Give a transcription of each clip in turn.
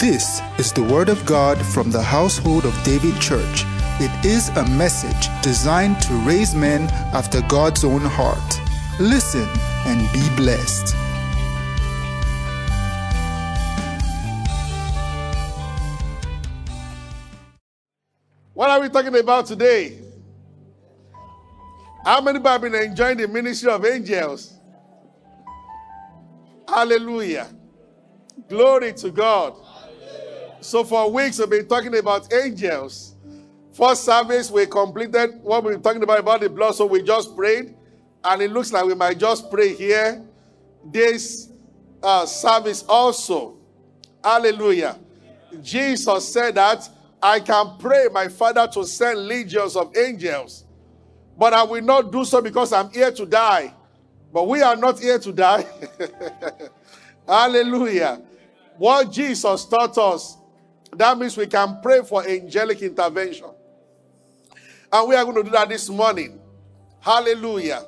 This is the Word of God from the household of David Church. It is a message designed to raise men after God's own heart. Listen and be blessed. What are we talking about today? How many have been enjoying the ministry of angels? Hallelujah. Glory to God. So, for weeks, we've been talking about angels. First service, we completed what we've been talking about about the blood, so we just prayed. And it looks like we might just pray here. This uh, service also. Hallelujah. Jesus said that I can pray my Father to send legions of angels, but I will not do so because I'm here to die. But we are not here to die. Hallelujah. What Jesus taught us, that means we can pray for angelic intervention. And we are going to do that this morning. Hallelujah.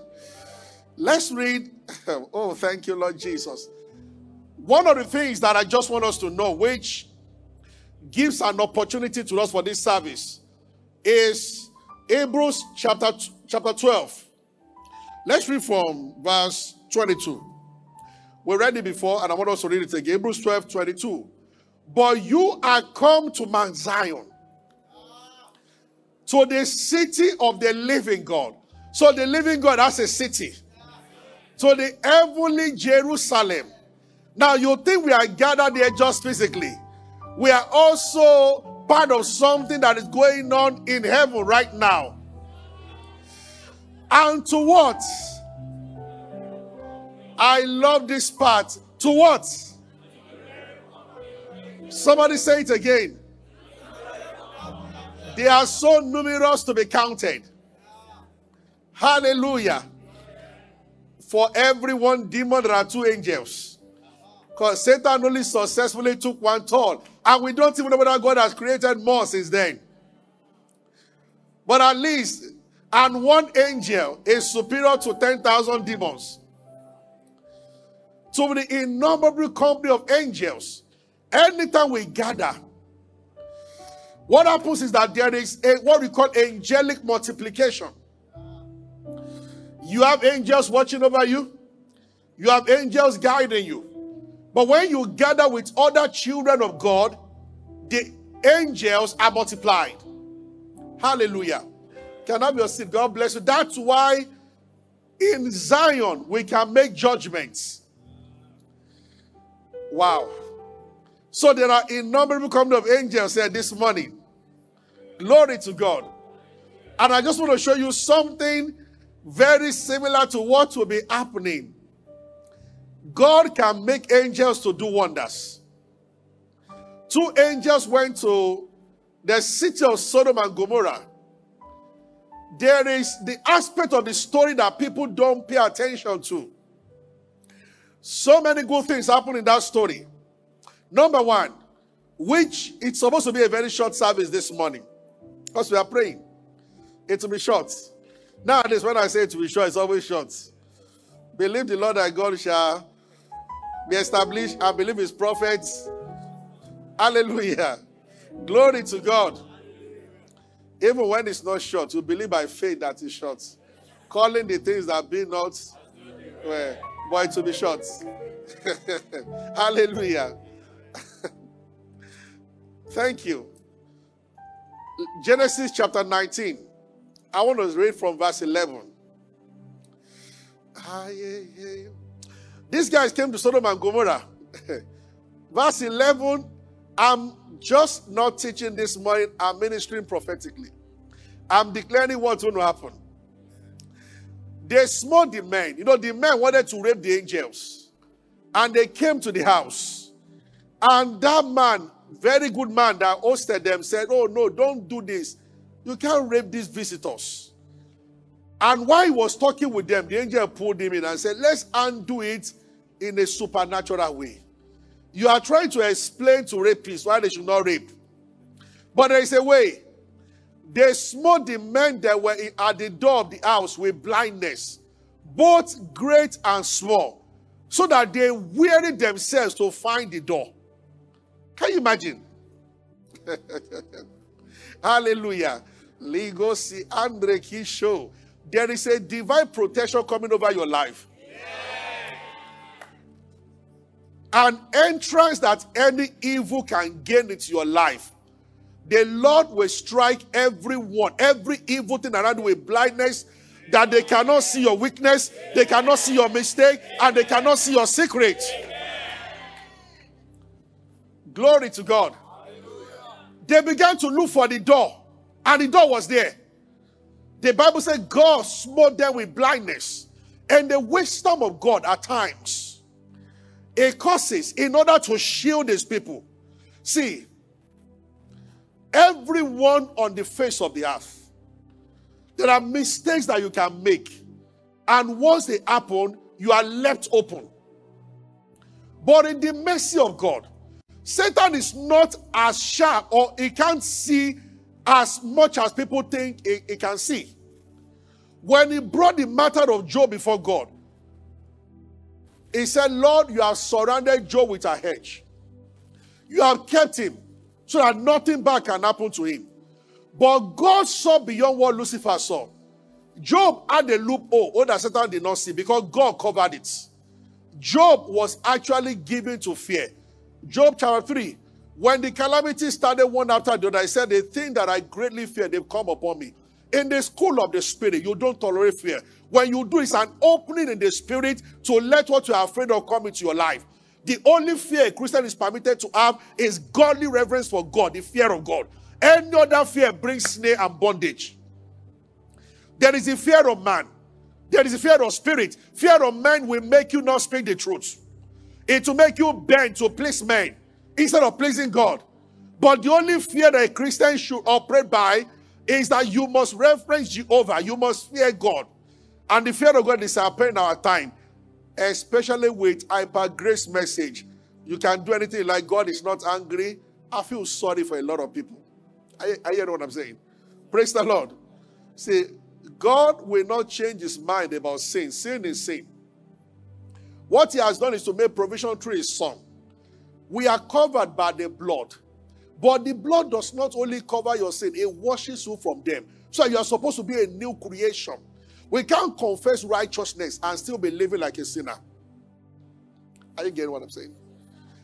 Let's read. Oh, thank you, Lord Jesus. One of the things that I just want us to know, which gives an opportunity to us for this service, is Hebrews chapter, chapter 12. Let's read from verse 22. We read it before, and I want us to read it again. Hebrews 12 22. But you are come to Mount Zion, to the city of the living God. So the living God has a city. To the heavenly Jerusalem. Now you think we are gathered there just physically. We are also part of something that is going on in heaven right now. And to what? I love this part. To what? Somebody say it again. They are so numerous to be counted. Hallelujah. For every one demon, there are two angels. Because Satan only successfully took one toll. And we don't even know whether God has created more since then. But at least, and one angel is superior to 10,000 demons to the innumerable company of angels. Anytime we gather, what happens is that there is a what we call angelic multiplication. You have angels watching over you, you have angels guiding you. But when you gather with other children of God, the angels are multiplied. Hallelujah. Can I have your seat? God bless you. That's why in Zion we can make judgments. Wow. So there are innumerable company of angels here this morning. Glory to God. And I just want to show you something very similar to what will be happening. God can make angels to do wonders. Two angels went to the city of Sodom and Gomorrah. There is the aspect of the story that people don't pay attention to. So many good things happen in that story. Number one, which it's supposed to be a very short service this morning because we are praying. It will be short. Nowadays, when I say it will be short, it's always short. Believe the Lord that God shall be established and believe his prophets. Hallelujah. Glory to God. Even when it's not short, you believe by faith that it's short. Calling the things that be not well Boy, to be short. Hallelujah. Thank you. Genesis chapter 19. I want to read from verse 11. Ah. These guys came to Sodom and Gomorrah. verse 11. I'm just not teaching this morning, I'm ministering prophetically. I'm declaring what's going to happen. They smote the men. You know, the men wanted to rape the angels. And they came to the house. And that man, very good man that hosted them, said, Oh, no, don't do this. You can't rape these visitors. And while he was talking with them, the angel pulled him in and said, Let's undo it in a supernatural way. You are trying to explain to rapists why they should not rape. But there is a way. They smote the men that were at the door of the house with blindness, both great and small, so that they wearied themselves to find the door. Can you imagine? Hallelujah. Ligosi Andre Kisho. There is a divine protection coming over your life. An entrance that any evil can gain into your life. The Lord will strike everyone, every evil thing around with blindness, that they cannot see your weakness, they cannot see your mistake, and they cannot see your secret. Glory to God. They began to look for the door, and the door was there. The Bible said God smote them with blindness. And the wisdom of God at times, it causes in order to shield his people. See, everyone on the face of the earth, there are mistakes that you can make. And once they happen, you are left open. But in the mercy of God, Satan is not as sharp or he can't see as much as people think he, he, can see. When he brought the matter of Job before God, he said, Lord, you have surrounded Job with a hedge. You have kept him so that nothing bad can happen to him. But God saw beyond what Lucifer saw. Job had a loophole oh, that Satan did not see because God covered it. Job was actually given to fear. Job chapter 3, when the calamity started one after the other, I said, The thing that I greatly fear, they've come upon me. In the school of the spirit, you don't tolerate fear. When you do, it's an opening in the spirit to let what you are afraid of come into your life. The only fear a Christian is permitted to have is godly reverence for God, the fear of God. Any other fear brings snare and bondage. There is a fear of man. There is a fear of spirit. Fear of man will make you not speak the truth. It will make you bend to please men instead of pleasing God. But the only fear that a Christian should operate by is that you must reference Jehovah. You must fear God. And the fear of God is apparent in our time, especially with hyper grace message. You can do anything like God is not angry. I feel sorry for a lot of people. I, I hear what I'm saying. Praise the Lord. See, God will not change his mind about sin. Sin is sin. What he has done is to make provision through his son. We are covered by the blood. But the blood does not only cover your sin, it washes you from them. So you are supposed to be a new creation. We can't confess righteousness and still be living like a sinner. Are you getting what I'm saying?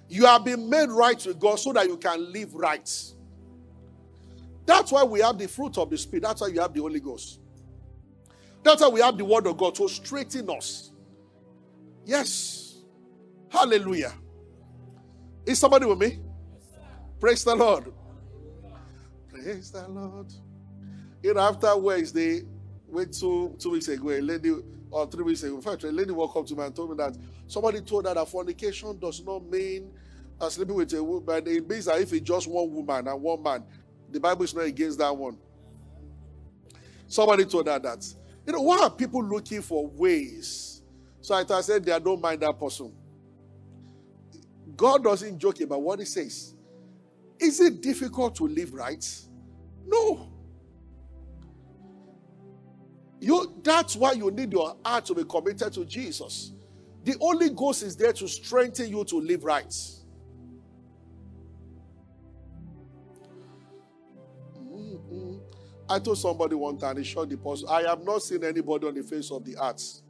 You have been made right with God so that you can live right. That's why we have the fruit of the Spirit. That's why you have the Holy Ghost. That's why we have the Word of God to straighten us. Yes. Hallelujah. Is somebody with me? Praise the Lord. Praise the Lord. You know, after Wednesday, wait two two weeks ago, a lady or three weeks ago, in fact, a lady walked up to me and told me that somebody told her that fornication does not mean uh, sleeping with a woman. It means that if it's just one woman and one man, the Bible is not against that one. Somebody told her that. You know, why are people looking for ways so I said, I don't mind that person. God doesn't joke about what he says. Is it difficult to live right? No. You, that's why you need your heart to be committed to Jesus. The Holy Ghost is there to strengthen you to live right. Mm-hmm. I told somebody one time, he shot the post. I have not seen anybody on the face of the earth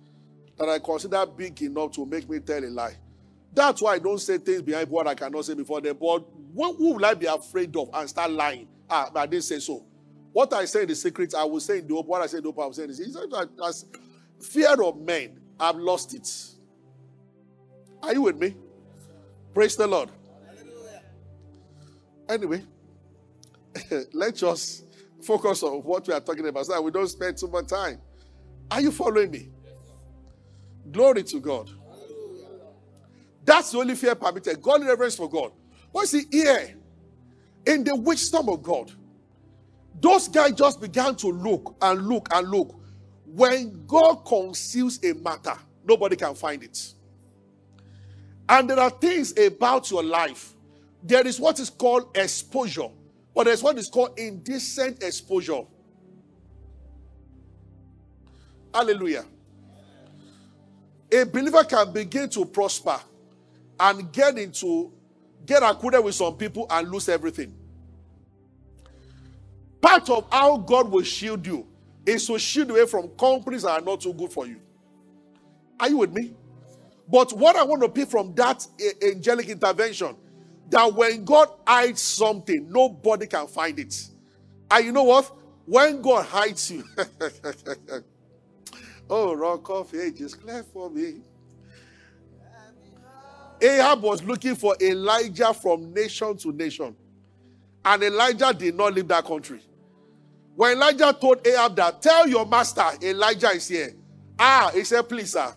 that I consider big enough to make me tell a lie. That's why I don't say things behind what I cannot say before them. But what, who will I be afraid of and start lying? Ah, I didn't say so. What I say in the secret, I will say in the open. What I say in the open, I will say in the secret. Fear of men, I've lost it. Are you with me? Praise the Lord. Anyway, let's just focus on what we are talking about so that we don't spend too much time. Are you following me? Glory to God. That's the only fear permitted. God reverence for God. What's the here? In the wisdom of God, those guys just began to look and look and look. When God conceals a matter, nobody can find it. And there are things about your life. There is what is called exposure, but there's what is called indecent exposure. Hallelujah a believer can begin to prosper and get into get acquainted with some people and lose everything. Part of how God will shield you is to shield away from companies that are not too good for you. Are you with me? But what I want to pick from that eh, angelic intervention, that when God hides something, nobody can find it. And you know what? When God hides you, oh, rock of ages, clear for me. Ahab was looking for Elijah from nation to nation. And Elijah did not leave that country. When Elijah told Ahab that, tell your master Elijah is here. Ah, he said, please, sir.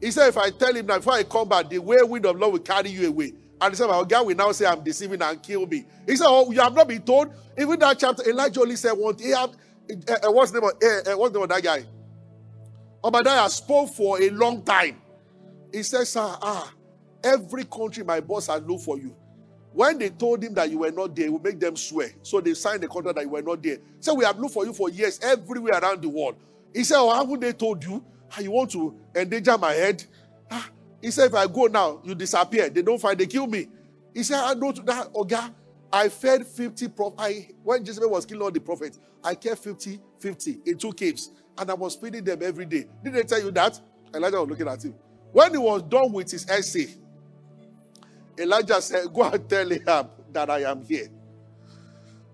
He said, if I tell him that before I come back, the way wind of Lord will carry you away. And he said, my God will now say I'm deceiving and kill me. He said, oh, you have not been told. Even that chapter, Elijah only said one Ahab, uh, what's the name of, uh, what's the name of that guy? Obadiah spoke for a long time. He said, sir, ah, every country my boss has looked for you. When they told him that you were not there, it would make them swear. So they signed the contract that you were not there. So we have looked for you for years everywhere around the world. He said, Oh, haven't they told you? Ah, you want to endanger my head? Ah. He said, If I go now, you disappear. They don't find, they kill me. He said, I know that, Oga. I fed 50 prophets. When Jezebel was killing all the prophets, I kept 50, 50 in two caves. And I was feeding them every day. Did they tell you that? Elijah was looking at him. When he was done with his essay, Elijah said, Go and tell Ahab that I am here.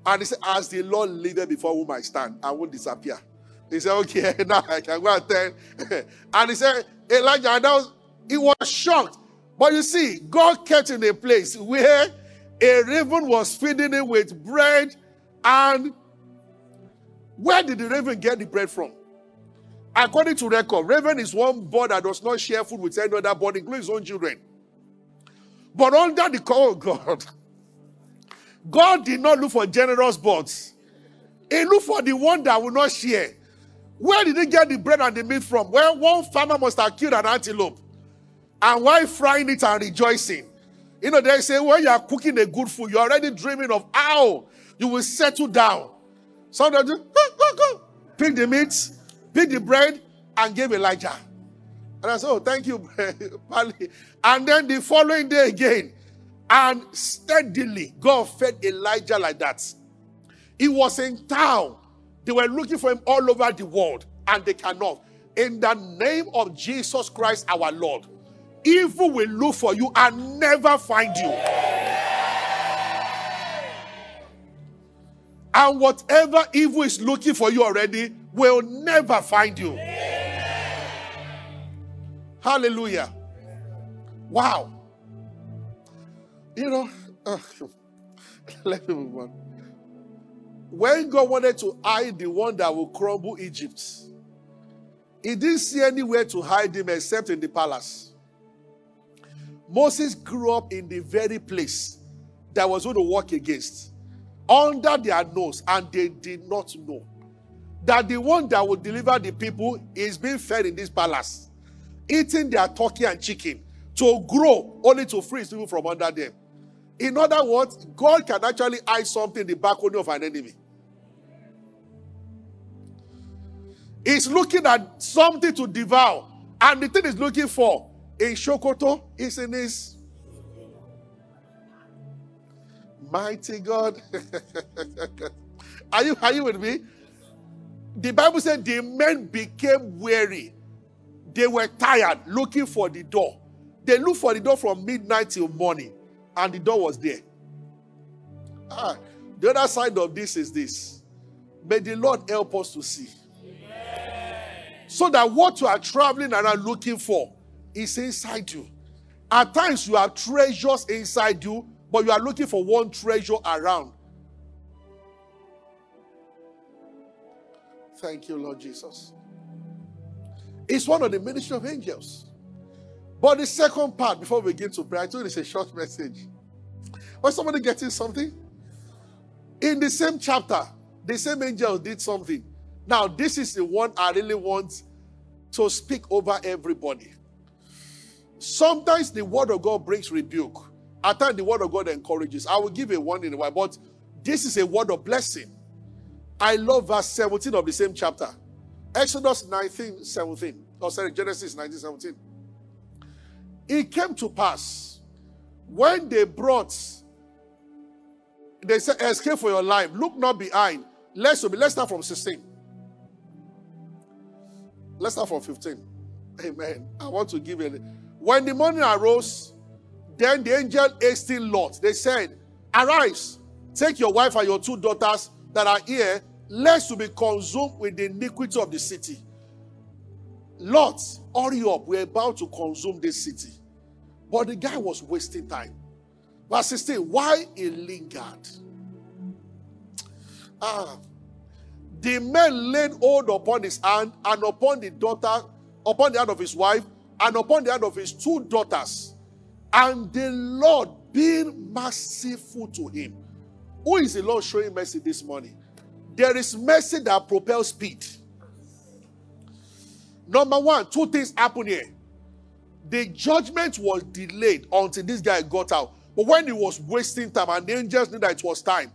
And he said, As the Lord liveth before whom I stand, I won't disappear. He said, Okay, now I can go and tell. and he said, Elijah, and was, he was shocked. But you see, God kept in a place where a raven was feeding him with bread. And where did the raven get the bread from? According to record, raven is one bird that does not share food with any other bird, including his own children. But under the call of God, God did not look for generous birds. He looked for the one that will not share. Where did he get the bread and the meat from? Well, one farmer must have killed an antelope. And while frying it and rejoicing, you know, they say when you are cooking a good food, you're already dreaming of how you will settle down. Sometimes, go. Pick the meat, pick the bread, and give Elijah. And I said, Oh, thank you, Pali. And then the following day again, and steadily, God fed Elijah like that. He was in town. They were looking for him all over the world, and they cannot. In the name of Jesus Christ, our Lord, evil will look for you and never find you. And whatever evil is looking for you already will never find you. Hallelujah. Wow. You know, uh, let me move on. When God wanted to hide the one that will crumble Egypt, he didn't see anywhere to hide him except in the palace. Moses grew up in the very place that was going to work against, under their nose, and they did not know that the one that will deliver the people is being fed in this palace eating their turkey and chicken to grow only to freeze people from under them. In other words, God can actually hide something in the balcony of an enemy. He's looking at something to devour, and the thing he's looking for in Shokoto is in his mighty God. are you are you with me? The Bible said the men became weary they were tired looking for the door. They looked for the door from midnight till morning, and the door was there. Ah, the other side of this is this. May the Lord help us to see. So that what you are traveling around looking for is inside you. At times you have treasures inside you, but you are looking for one treasure around. Thank you, Lord Jesus. It's one of the ministry of angels. But the second part, before we begin to pray, I told it's a short message. Was somebody getting something? In the same chapter, the same angel did something. Now, this is the one I really want to speak over everybody. Sometimes the word of God brings rebuke. At times the word of God encourages. I will give a one in a while, but this is a word of blessing. I love verse 17 of the same chapter. Exodus 19 17. Oh, sorry, Genesis 19 17. It came to pass When they brought, they said, escape for your life. Look not behind. Let's, let's start from 16. Let's start from 15. Amen. I want to give you. When the morning arose, then the angel hasted Lot. They said, Arise, take your wife and your two daughters that are here, lest you be consumed with the iniquity of the city. Lord, hurry up. We're about to consume this city. But the guy was wasting time. Verse 16, why he lingered? Ah, the man laid hold upon his hand and upon the daughter, upon the hand of his wife, and upon the hand of his two daughters. And the Lord being merciful to him. Who is the Lord showing mercy this morning? There is mercy that propels speed. Number one, two things happen here. The judgment was delayed until this guy got out. But when he was wasting time and the angels knew that it was time,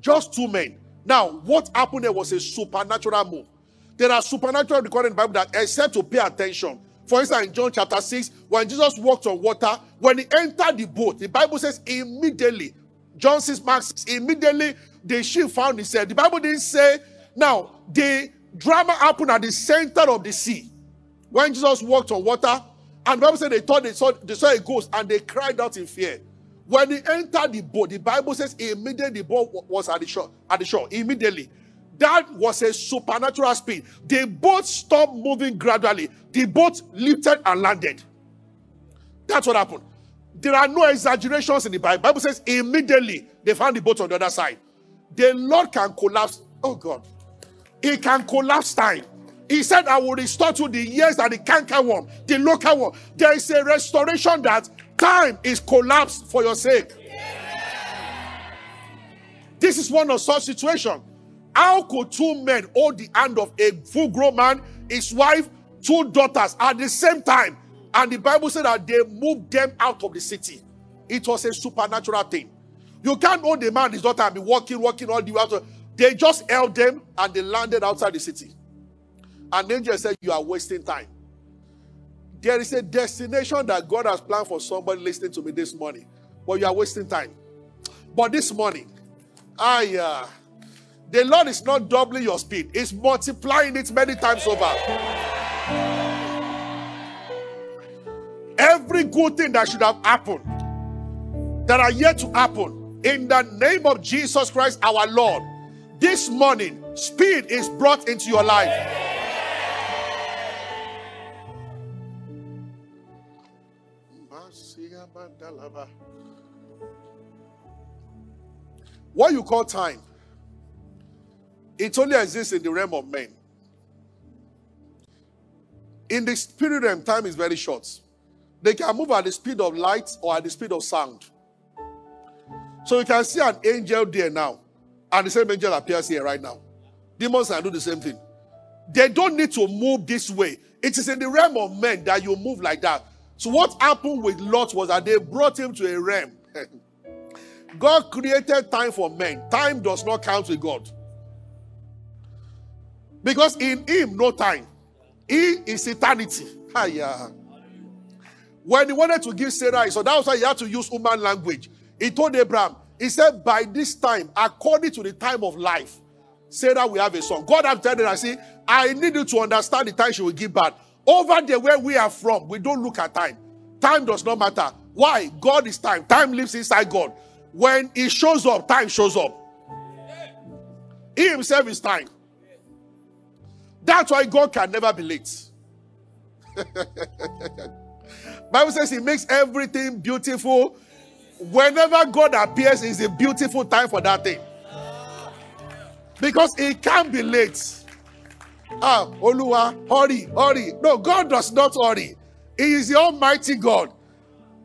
just two men. Now, what happened there was a supernatural move. There are supernatural recorded in the Bible that except to pay attention. For instance, in John chapter 6, when Jesus walked on water, when he entered the boat, the Bible says immediately, John 6, Mark 6, immediately the ship found itself. The Bible didn't say, now, the drama happened at the center of the sea. When Jesus walked on water, and the Bible said they thought they saw, they saw a ghost and they cried out in fear. When he entered the boat, the Bible says immediately the boat was at the shore. At the shore, immediately. That was a supernatural speed. The boat stopped moving gradually. The boat lifted and landed. That's what happened. There are no exaggerations in the Bible. Bible says immediately they found the boat on the other side. The Lord can collapse. Oh God. He can collapse time. He said, I will restore to the years that the canker worm, the local one. There is a restoration that time is collapsed for your sake. This is one of such situations. How could two men hold the hand of a full grown man, his wife, two daughters at the same time? And the Bible said that they moved them out of the city. It was a supernatural thing. You can't hold the man, his daughter, and be walking, walking all the way out. They just held them and they landed outside the city. And the angel said, You are wasting time. There is a destination that God has planned for somebody listening to me this morning, but you are wasting time. But this morning, I uh, the Lord is not doubling your speed, He's multiplying it many times over. Every good thing that should have happened, that are yet to happen, in the name of Jesus Christ our Lord, this morning, speed is brought into your life. What you call time, it only exists in the realm of men. In the spirit realm, time is very short. They can move at the speed of light or at the speed of sound. So you can see an angel there now, and the same angel appears here right now. Demons can do the same thing. They don't need to move this way. It is in the realm of men that you move like that. So what happened with Lot was that they brought him to a realm. God created time for men. Time does not count with God. Because in him, no time. He is eternity. Hiya. When he wanted to give Sarah, so that was why he had to use human language. He told Abraham, he said, by this time, according to the time of life, Sarah will have a son. God has told her, I see, I need you to understand the time she will give birth. Over there where we are from, we don't look at time. Time does not matter. Why? God is time. Time lives inside God. When He shows up, time shows up. He Himself is time. That's why God can never be late. Bible says He makes everything beautiful. Whenever God appears, is a beautiful time for that thing. Because He can't be late. Ah, Olua, hurry, hurry. No, God does not hurry. He is the Almighty God.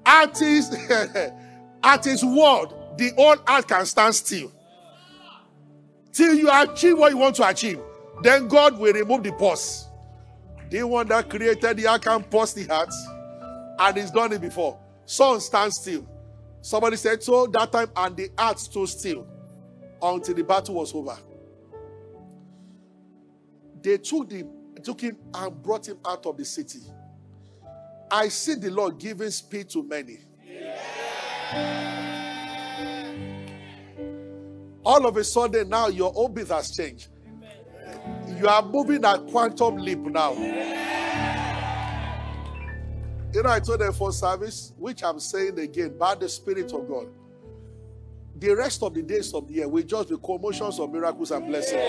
At His, at his word, the whole earth can stand still. Till you achieve what you want to achieve, then God will remove the pause. The one that created the earth can pause the heart, and He's done it before. Sun stands still. Somebody said so that time, and the earth stood still until the battle was over they took, the, took him and brought him out of the city. I see the Lord giving speed to many. All of a sudden, now your orbit has changed. You are moving at quantum leap now. You know, I told them for service, which I'm saying again, by the Spirit of God. The rest of the days of the year will just be commotions of miracles and blessings.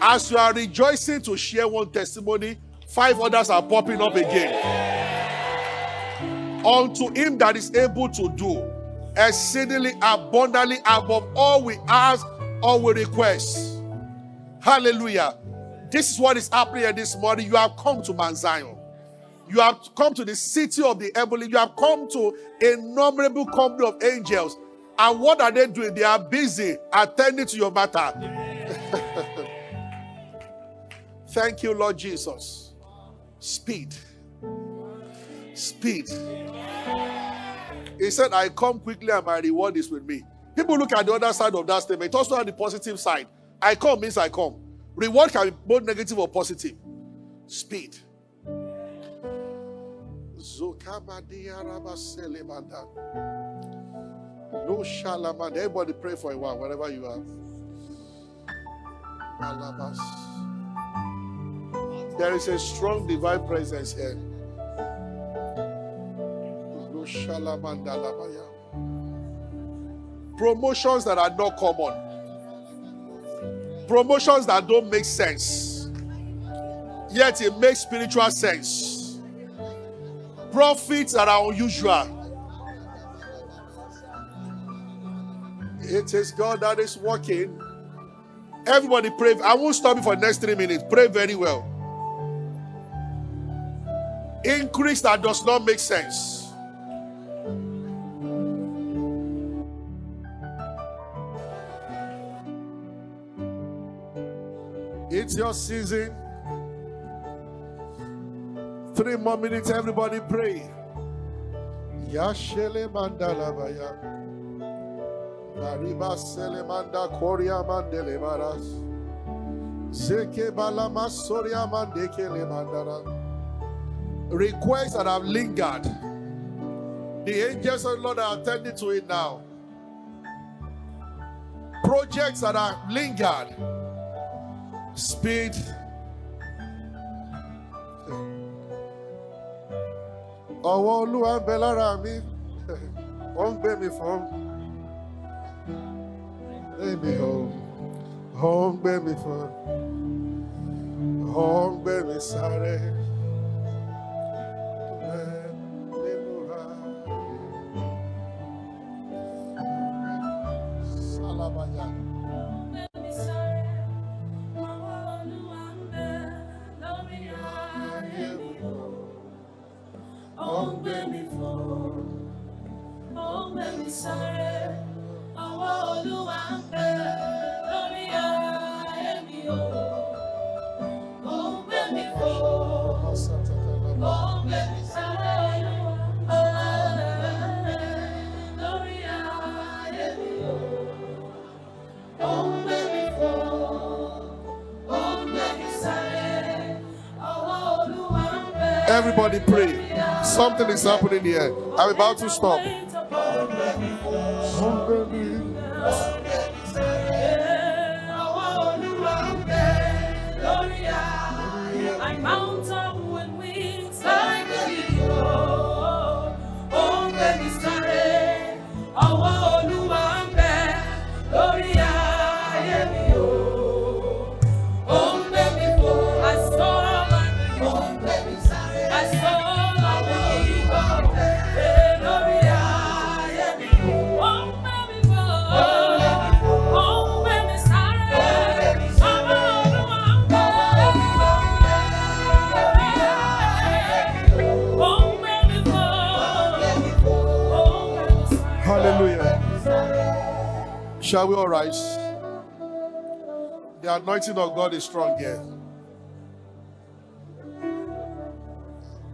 As you are rejoicing to share one testimony, five others are popping up again. Unto him that is able to do exceedingly abundantly above all we ask or we request. Hallelujah. This is what is happening this morning. You have come to Mount Zion. You have come to the city of the heavenly. You have come to innumerable company of angels. And what are they doing? They are busy attending to your matter. Thank you, Lord Jesus. Speed. Speed. He said, I come quickly and my reward is with me. People look at the other side of that statement. It also on the positive side. I come means I come. Reward can be both negative or positive. Speed. No shalaman. Everybody pray for a while, wherever you are. There is a strong divine presence here. Promotions that are not common. Promotions that don't make sense. Yet it makes spiritual sense. Profits that are unusual. It is God that is working. Everybody pray. I won't stop you for the next three minutes. Pray very well. Increase that does not make sense. It's your season. Three more minutes, everybody pray. Yashele mandalabaya. Mariba selemanda koria mandele maras. Zeke balama soria mandeke le mandara. Requests that have lingered. The angels of the Lord are attending to it now. Projects that are lingered speed. Ọwọ́ olúwa ń bẹ lára mi. Ó ń gbé mi fún. Èmi ò ó ń gbé mi fún. Ó ń gbé mi sáré. Everybody pray. Something is happening here. I'm about to stop. Shall we all rise? The anointing of God is strong here.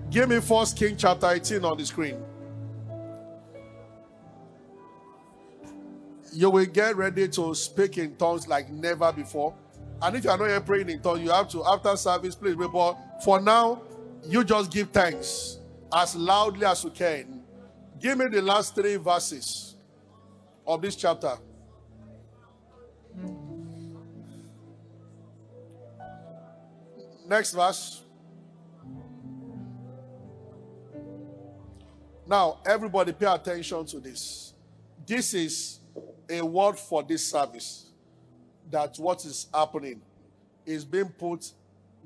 Give me First King chapter 18 on the screen. You will get ready to speak in tongues like never before. And if you are not yet praying in tongues, you have to, after service, please. But for now, you just give thanks as loudly as you can. Give me the last three verses of this chapter. Next verse. Now, everybody pay attention to this. This is a word for this service. That what is happening is being put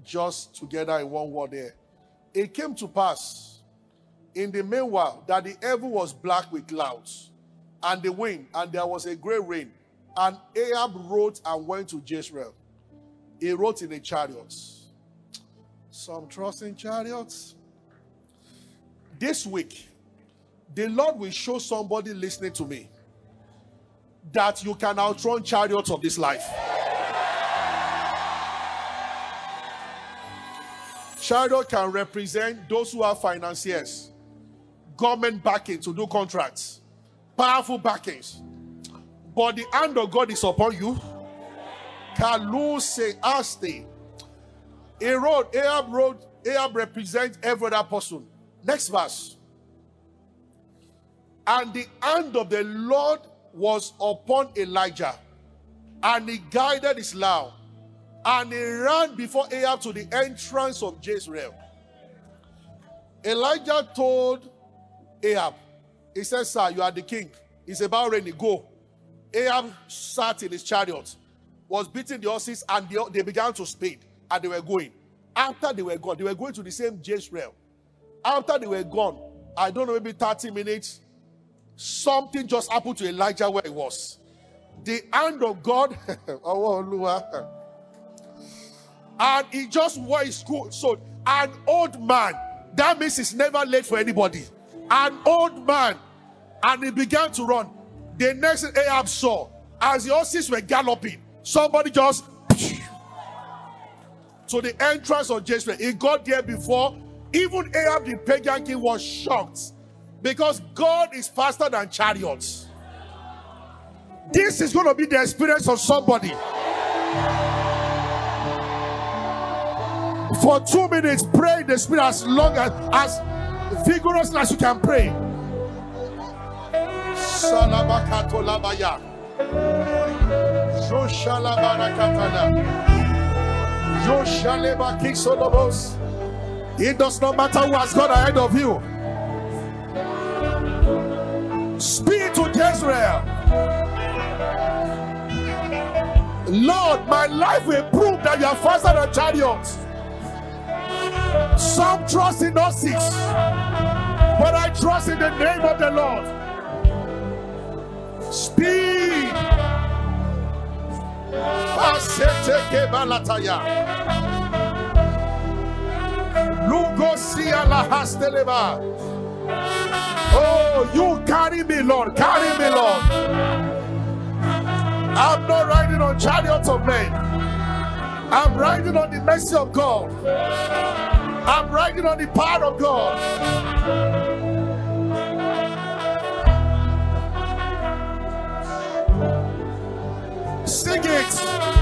just together in one word there. It came to pass in the meanwhile that the heaven was black with clouds and the wind, and there was a great rain. And Ahab wrote and went to Jezreel. He wrote in a chariots. Some trust in chariots. This week, the Lord will show somebody listening to me that you can outrun chariots of this life. Chariot can represent those who are financiers, government backing to do contracts, powerful backings. But the hand of God is upon you. Kaluse Aste. A road, Ahab road, Ahab represents every other person. Next verse. And the hand of the Lord was upon Elijah, and he guided his lamb, and he ran before Ahab to the entrance of Jezreel. Elijah told Ahab, he said, Sir, you are the king. It's about ready. Go. Ahab sat in his chariot, was beating the horses, and they began to speed, and they were going. After they were gone, they were going to the same Jezreel. After they were gone, I don't know, maybe 30 minutes, something just happened to Elijah where he was. The hand of God, and he just wore his coat. So, an old man, that means it's never late for anybody. An old man, and he began to run. The next Ahab saw, as the horses were galloping, somebody just to the entrance of Jezreel. He got there before even Ahab the pagan king was shocked because God is faster than chariots. This is going to be the experience of somebody. For two minutes, pray the spirit as long as, as vigorously as you can pray. Salabakato labaya. Joshalabarakatana. It does not matter who has gone ahead of you. Speak to Jezreel. Lord, my life will prove that you are faster than chariots. Some trust in horses, but I trust in the name of the Lord. Speed. Oh, you carry me, Lord. Carry me, Lord. I'm not riding on chariots of men. I'm riding on the mercy of God. I'm riding on the power of God. Sing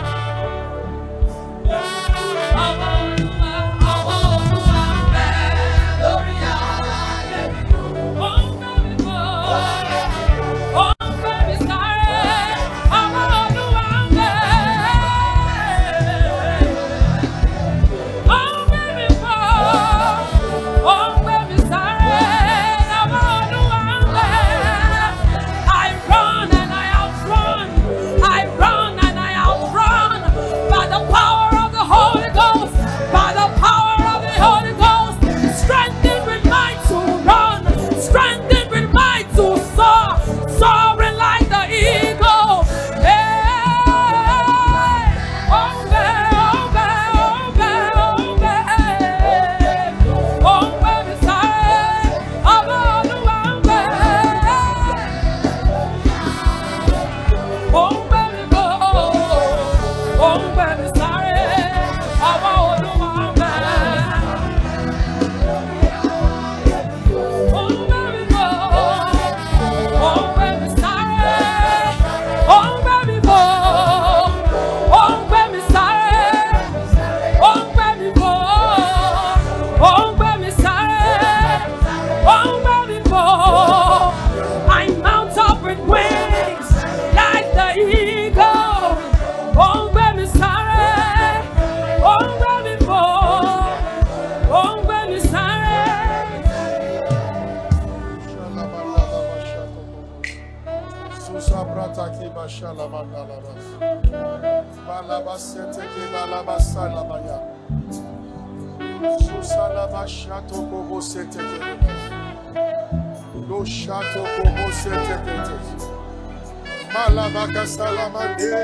Malabaka salamande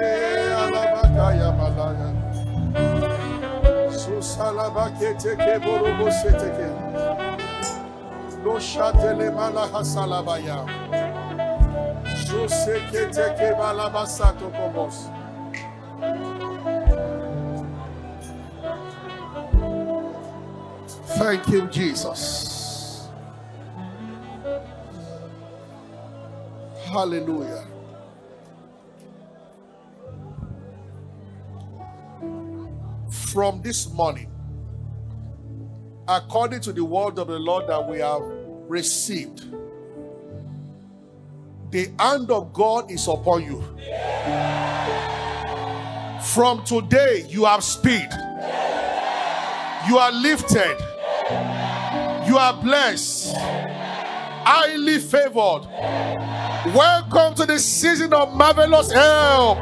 alabaka ya malaya. Susalabake teke borobo sete ke. Lo shatele malaha salabaya. Suseketeke balabasato kobos. Thank you, Jesus. Hallelujah. From this morning, according to the word of the Lord that we have received, the hand of God is upon you. From today, you have speed. You are lifted. You are blessed. Highly favored. Welcome to the season of marvelous help.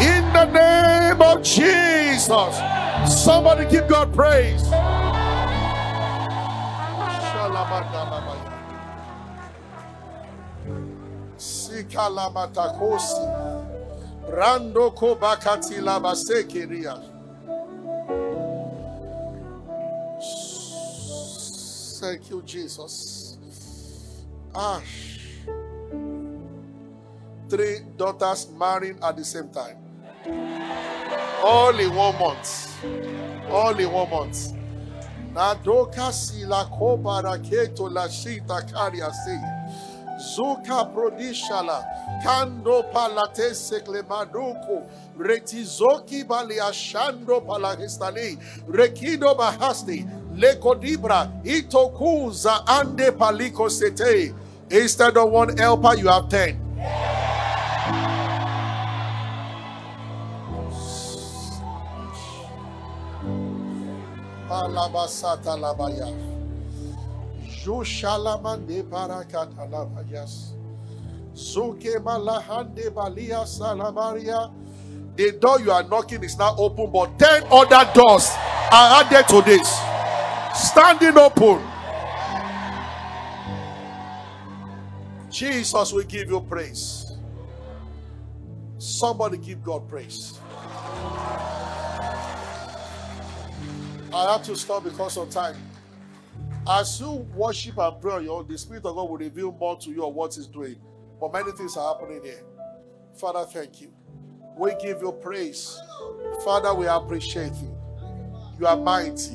In the name of Jesus. Somebody give God praise. Rando. Thank you, Jesus. Ash. Three daughters marrying at the same time. All in one month. All in one month. Nadoka sila kobara keto la shita karia se. Zuka prodishala. Kando palate sekle maduko. Retizoki bali ashando palahistali. Rekido bahasti. Lekodibra. Itokuza ande paliko sete. Instead of one helper, you have ten. Palabasata labaya. Jushalamande parakata labayas. Zuke malahande balia salamaria. The door you are knocking is now open, but 10 other doors are added to this. Standing open. Jesus will give you praise. Somebody give God praise. I have to stop because of time. As you worship and pray, on your own, the Spirit of God will reveal more to you of what He's doing. But many things are happening here. Father, thank you. We give you praise. Father, we appreciate you. You are mighty,